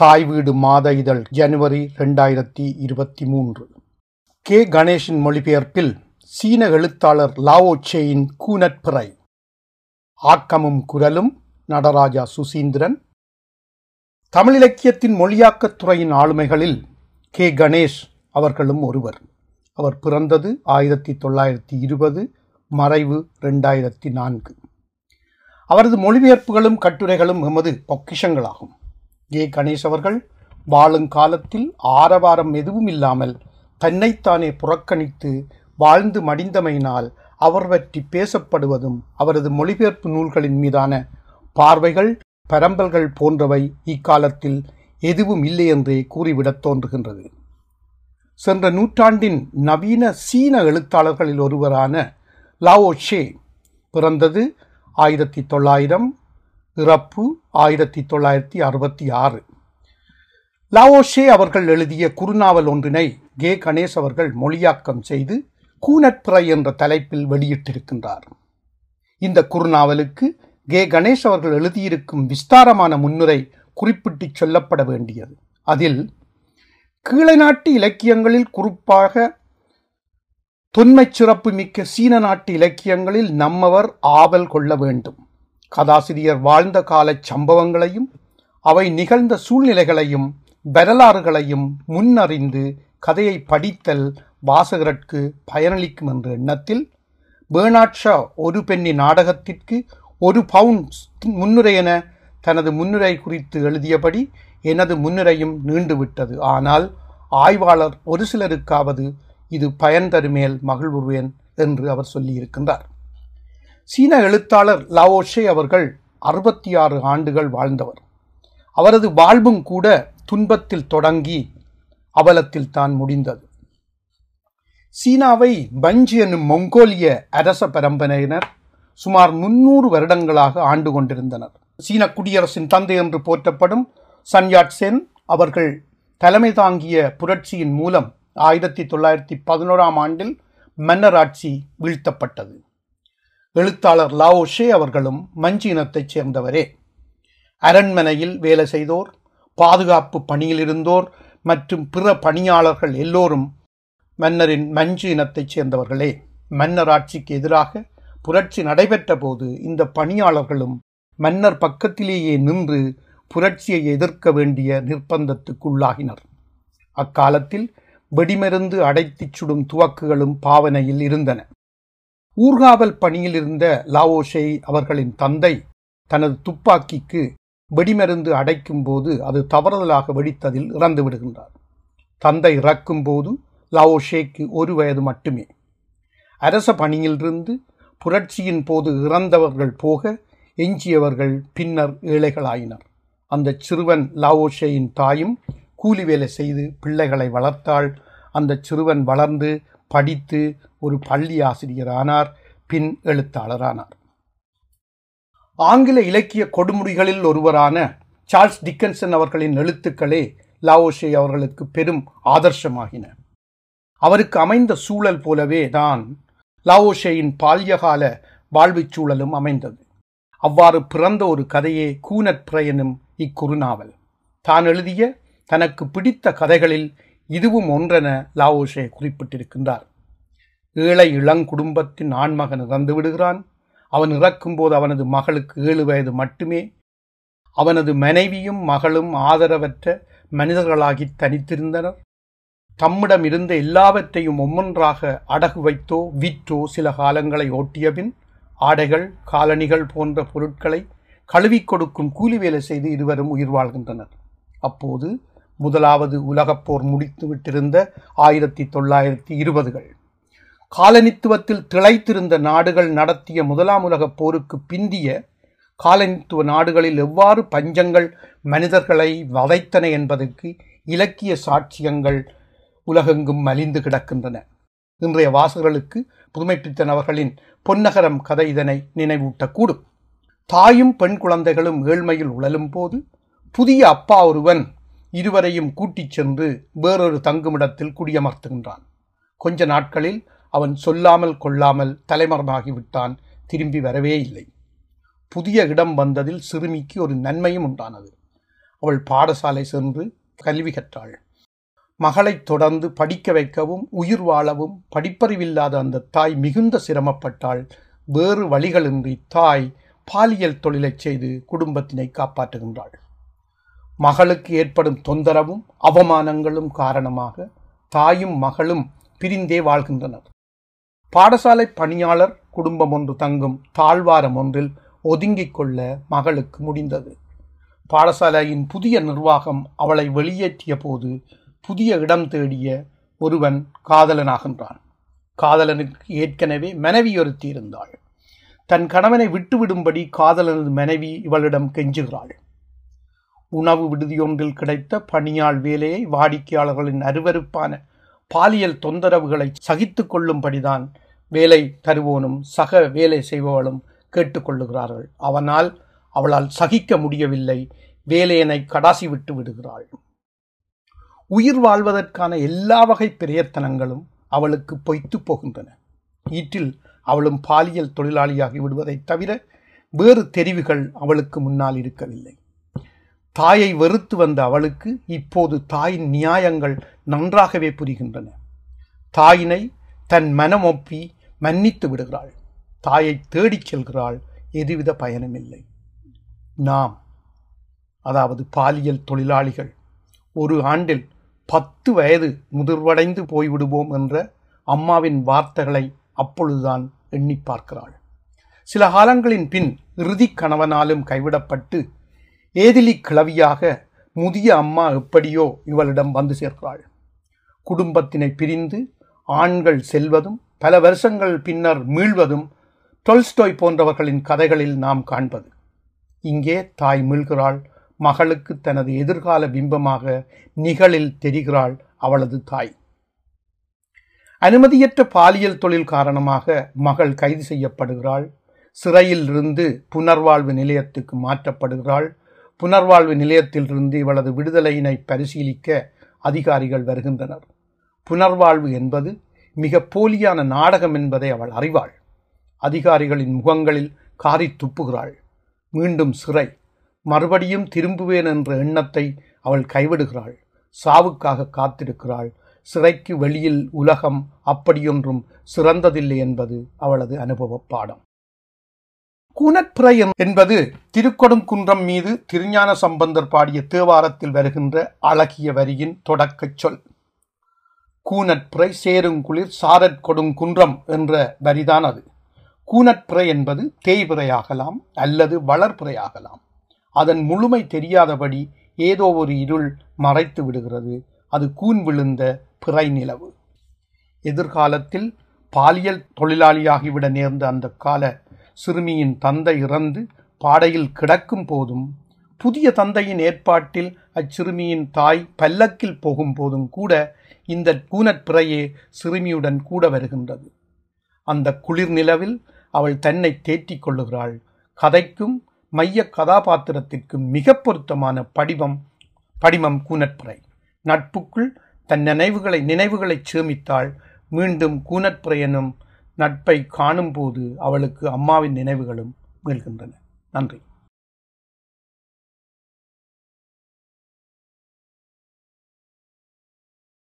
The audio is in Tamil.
தாய் வீடு மாத இதழ் ஜனவரி ரெண்டாயிரத்தி இருபத்தி மூன்று. கே. கணேஷின் மொழிபெயர்ப்பில் சீன எழுத்தாளர் லாவோச்சேயின் கூனற்பிறை ஆக்கமும் குரலும் நடராஜா சுசீந்திரன். தமிழிலக்கியத்தின் மொழியாக்கத் துறையின் ஆளுமைகளில் கே. கணேஷ் அவர்களும் ஒருவர். அவர் பிறந்தது ஆயிரத்தி தொள்ளாயிரத்தி இருபது மறைவு ரெண்டாயிரத்தி நான்கு. அவரது மொழிபெயர்ப்புகளும் கட்டுரைகளும் எமது பொக்கிஷங்களாகும். ஏ. கணேஷ் அவர்கள் வாழும் காலத்தில் ஆரவாரம் எதுவும் இல்லாமல் தன்னைத்தானே புறக்கணித்து வாழ்ந்து மடிந்தமையினால் அவர் பற்றி பேசப்படுவதும் அவரது மொழிபெயர்ப்பு நூல்களின் மீதான பார்வைகள் பரம்பல்கள் போன்றவை இக்காலத்தில் எதுவும் இல்லை என்றே கூறிவிடத் தோன்றுகின்றது. சென்ற நூற்றாண்டின் நவீன சீன எழுத்தாளர்களில் ஒருவரான லாவோ ஷே பிறந்தது ஆயிரத்தி தொள்ளாயிரம் இறப்பு ஆயிரத்தி தொள்ளாயிரத்தி அறுபத்தி ஆறு. லாவோஷே அவர்கள் எழுதிய குறுநாவல் ஒன்றினை கே. கணேஷ் அவர்கள் மொழியாக்கம் செய்து கூனற்பிறை என்ற தலைப்பில் வெளியிட்டிருக்கின்றார். இந்த குறுநாவலுக்கு கே. கணேஷ் அவர்கள் எழுதியிருக்கும் விஸ்தாரமான முன்னுரை குறிப்பிட்டு சொல்லப்பட வேண்டியது. அதில் கீழை நாட்டு இலக்கியங்களில் குறிப்பாக தொன்மை சிறப்பு மிக்க சீன நாட்டு இலக்கியங்களில் நம்மவர் ஆவல் கொள்ள வேண்டும். கதாசிரியர் வாழ்ந்த கால சம்பவங்களையும் அவை நிகழ்ந்த சூழ்நிலைகளையும் வரலாறுகளையும் முன்னறிந்து கதையை படித்தல் வாசகருக்கு பயனளிக்கும் என்ற எண்ணத்தில் பேர்னாட்ஷா ஒரு பெண்ணி நாடகத்திற்கு ஒரு பவுண்ட் முன்னுரை என தனது முன்னுரை குறித்து எழுதியபடி எனது முன்னுரையும் நீண்டுவிட்டது. ஆனால் ஆய்வாளர் ஒரு சிலருக்காவது இது பயன் தருமேல் மகிழ்வுவேன் என்று அவர் சொல்லியிருக்கின்றார். சீன எழுத்தாளர் லாவோஷே அவர்கள் அறுபத்தி ஆறு ஆண்டுகள் வாழ்ந்தவர். அவரது வாழ்வும் கூட துன்பத்தில் தொடங்கி அவலத்தில் தான் முடிந்தது. சீனாவை பஞ்சு என்னும் மொங்கோலிய அரச பரம்பரையினர் சுமார் முன்னூறு வருடங்களாக ஆண்டு கொண்டிருந்தனர். சீன குடியரசின் தந்தை என்று போற்றப்படும் சன்யாட் சென் அவர்கள் தலைமை தாங்கிய புரட்சியின் மூலம் ஆயிரத்தி தொள்ளாயிரத்தி பதினோராம் ஆண்டில் மன்னராட்சி வீழ்த்தப்பட்டது. எழுத்தாளர் லாவோஷே அவர்களும் மஞ்சு இனத்தைச் சேர்ந்தவரே. அரண்மனையில் வேலை செய்தோர் பாதுகாப்பு பணியில் இருந்தோர் மற்றும் பிற பணியாளர்கள் எல்லோரும் மன்னரின் மஞ்சு இனத்தைச் சேர்ந்தவர்களே. மன்னர் ஆட்சிக்கு எதிராக புரட்சி நடைபெற்ற போது இந்த பணியாளர்களும் மன்னர் பக்கத்திலேயே நின்று புரட்சியை எதிர்க்க வேண்டிய நிர்பந்தத்துக்குள்ளாகினர் அக்காலத்தில் வெடிமருந்து அடைத்துச் சுடும் துவக்குகளும் பாவனையில் இருந்தன. ஊர்காவல் பணியில் இருந்த லாவோஷே அவர்களின் தந்தை தனது துப்பாக்கிக்கு வெடிமருந்து அடைக்கும் போது அது தவறுதலாக வெடித்ததில் இறந்து விடுகின்றார். தந்தை இறக்கும் போது லாவோஷேக்கு ஒரு வயது மட்டுமே. அரச பணியிலிருந்து புரட்சியின் போது இறந்தவர்கள் போக எஞ்சியவர்கள் பின்னர் ஏழைகளாயினர். அந்த சிறுவன் லாவோஷேயின் தாயும் கூலி வேலை செய்து பிள்ளைகளை வளர்த்தாள். அந்த சிறுவன் வளர்ந்து படித்து ஒரு பள்ளி ஆசிரியரானார் பின் எழுத்தாளரானார். ஆங்கில இலக்கிய கொடுமுடிகளில் ஒருவரான சார்ல்ஸ் டிக்கன்சன் அவர்களின் எழுத்துக்களே லாவோஷே அவர்களுக்கு பெரும் ஆதர்சமாகின. அவருக்கு அமைந்த சூழல் போலவே தான் லாவோஷேயின் பால்யகால வாழ்வுச் சூழலும் அமைந்தது. அவ்வாறு பிறந்த ஒரு கதையே கூனற் பிரயனும் இக்குறுநாவல். தான் எழுதிய தனக்கு பிடித்த கதைகளில் இதுவும் ஒன்றென லாவோஷே குறிப்பிட்டிருக்கின்றார். ஏழை இளங்குடும்பத்தின் ஆண்மகன் இறந்து விடுகிறான். அவன் இறக்கும்போது அவனது மகளுக்கு ஏழு வயது மட்டுமே. அவனது மனைவியும் மகளும் ஆதரவற்ற மனிதர்களாகி தனித்திருந்தனர். தம்மிடம் இருந்த எல்லாவற்றையும் ஒவ்வொன்றாக அடகு வைத்தோ விற்றோ சில காலங்களை ஓட்டியபின் ஆடைகள் காலணிகள் போன்ற பொருட்களை கழுவிக் கொடுக்கும் கூலி வேலை செய்து இருவரும் உயிர் வாழ்கின்றனர். அப்போது முதலாவது உலகப் போர் முடித்து விட்டிருந்த ஆயிரத்தி தொள்ளாயிரத்தி இருபதுகள். காலனித்துவத்தில் திளைத்திருந்த நாடுகள் நடத்திய முதலாம் உலகப் போருக்கு பிந்திய காலனித்துவ நாடுகளில் எவ்வாறு பஞ்சங்கள் மனிதர்களை வதைத்தன என்பதற்கு இலக்கிய சாட்சியங்கள் உலகெங்கும் மலிந்து கிடக்கின்றன. இன்றைய வாசகர்களுக்கு புதுமைப்பித்தன் அவர்களின் பொன்னகரம் கதை இதனை நினைவூட்டக்கூடும். தாயும் பெண் குழந்தைகளும் ஏழ்மையில் உழலும் போது புதிய அப்பா ஒருவன் இருவரையும் கூட்டிச் சென்று வேறொரு தங்குமிடத்தில் குடியமர்த்துகின்றான். கொஞ்ச நாட்களில் அவன் சொல்லாமல் கொள்ளாமல் தலைமரமாகிவிட்டான் திரும்பி வரவே இல்லை. புதிய இடம் வந்ததில் சிறுமிக்கு ஒரு நன்மையும் உண்டானது. அவள் பாடசாலை சென்று கல்வி கற்றாள். மகளைத் தொடர்ந்து படிக்க வைக்கவும் உயிர் வாழவும் படிப்பறிவில்லாத அந்த தாய் மிகுந்த சிரமப்பட்டாள். வேறு வழிகளின்றி தாய் பாலியல் தொழிலைச் செய்து குடும்பத்தினை காப்பாற்றுகின்றாள். மகளுக்கு ஏற்படும் தொந்தரவும் அவமானங்களும் காரணமாக தாயும் மகளும் பிரிந்தே வாழ்கின்றனர். பாடசாலை பணியாளர் குடும்பம் ஒன்று தங்கும் தாழ்வாரம் ஒன்றில் ஒதுங்கிக் கொள்ள மகளுக்கு முடிந்தது. பாடசாலையின் புதிய நிர்வாகம் அவளை வெளியேற்றிய போது புதிய இடம் தேடிய ஒருவன் காதலனாகின்றான். காதலனுக்கு ஏற்கனவே மனைவி ஒருத்தி இருந்தாள். தன் கணவனை விட்டுவிடும்படி காதலனது மனைவி இவளிடம் கெஞ்சுகிறாள். உணவு விடுதியொன்றில் கிடைத்த பணியாள் வேலையை வாடிக்கையாளர்களின் அருவருப்பான பாலியல் தொந்தரவுகளை சகித்து கொள்ளும்படிதான் வேலை தருவோனும் சக வேலை செய்பவளும் கேட்டுக்கொள்ளுகிறார்கள் அவனால் அவளால் சகிக்க முடியவில்லை. வேலையனை கடாசி விட்டு விடுகிறாள். உயிர் வாழ்வதற்கான எல்லா வகை பிரயத்தனங்களும் அவளுக்கு பொய்த்து போகின்றன. ஈற்றில் அவளும் பாலியல் தொழிலாளியாகி விடுவதைத் தவிர வேறு தெரிவுகள் அவளுக்கு முன்னால் இருக்கவில்லை. தாயை வெறுத்து வந்த அவளுக்கு இப்போது தாயின் நியாயங்கள் நன்றாகவே புரிகின்றன. தாயினை தன் மனம் ஒப்பி மன்னித்து விடுகிறாள். தாயை தேடிச் செல்கிறாள். எதுவித பயனுமில்லை நாம் அதாவது பாலியல் தொழிலாளிகள் ஒரு ஆண்டில் பத்து வயது முதிர்வடைந்து போய்விடுவோம் என்ற அம்மாவின் வார்த்தைகளை அப்பொழுதுதான் எண்ணி பார்க்கிறாள். சில காலங்களின் பின் இறுதி கணவனாலும் கைவிடப்பட்டு ஏதிலி கிளவியாக முதிய அம்மா எப்படியோ இவளிடம் வந்து சேர்க்கிறாள். குடும்பத்தினை பிரிந்து ஆண்கள் செல்வதும் பல வருஷங்கள் பின்னர் மீள்வதும் டொல்ஸ்டோய் போன்றவர்களின் கதைகளில் நாம் காண்பது. இங்கே தாய் மீள்கிறாள் மகளுக்கு தனது எதிர்கால பிம்பமாக நிகழில் தெரிகிறாள் அவளது தாய். அனுமதியற்ற பாலியல் தொழில் காரணமாக மகள் கைது செய்யப்படுகிறாள் சிறையில் இருந்து புனர்வாழ்வு நிலையத்துக்கு மாற்றப்படுகிறாள் புனர்வாழ்வு நிலையத்திலிருந்து இவளது விடுதலையினை பரிசீலிக்க அதிகாரிகள் வருகின்றனர். புனர்வாழ்வு என்பது மிக போலியான நாடகம் என்பதை அவள் அறிவாள். அதிகாரிகளின் முகங்களில் காரி துப்புகிறாள். மீண்டும் சிறை. மறுபடியும் திரும்புவேன் என்ற எண்ணத்தை அவள் கைவிடுகிறாள். சாவுக்காக காத்திருக்கிறாள். சிறைக்கு வெளியில் உலகம் அப்படியொன்றும் சிறந்ததில்லை என்பது அவளது அனுபவ பாடம். கூனற்பிறை என்பது திருக்கொடுங்குன்றம் மீது திருஞான சம்பந்தர் பாடிய தேவாரத்தில் வருகின்ற அழகிய வரியின் தொடக்கச் சொல். கூனற்பிறை சேருங்குளிர் சாரற் கொடுங்குன்றம் என்ற வரிதான் அது. கூனற்பிறை என்பது தேய்பிறையாகலாம் அல்லது வளர்பிறையாகலாம். அதன் முழுமை தெரியாதபடி ஏதோ ஒரு இருள் மறைத்து விடுகிறது. அது கூன் விழுந்த பிறை நிலவு. எதிர்காலத்தில் பாலியல் தொழிலாளியாகிவிட நேர்ந்த அந்த கால சிறுமியின் தந்தை இறந்து பாடையில் கிடக்கும் போதும் புதிய தந்தையின் ஏற்பாட்டில் அச்சிறுமியின் தாய் பல்லக்கில் போகும் போதும் கூட இந்த கூனற்பிறையே சிறுமியுடன் கூட வருகின்றது. அந்த குளிர் நிலவில் அவள் தன்னை தேற்றிக் கொள்ளுகிறாள். கதைக்கும் மைய கதாபாத்திரத்திற்கும் மிக பொருத்தமான படிவம் படிமம் கூனற்பிறை. நட்புக்குள் தன் நினைவுகளை நினைவுகளை சேமித்தாள். மீண்டும் கூனற்பிறை எனும் நட்பை காணும்போது அவளுக்கு அம்மாவின் நினைவுகளும் மீள்கின்றன நன்றி.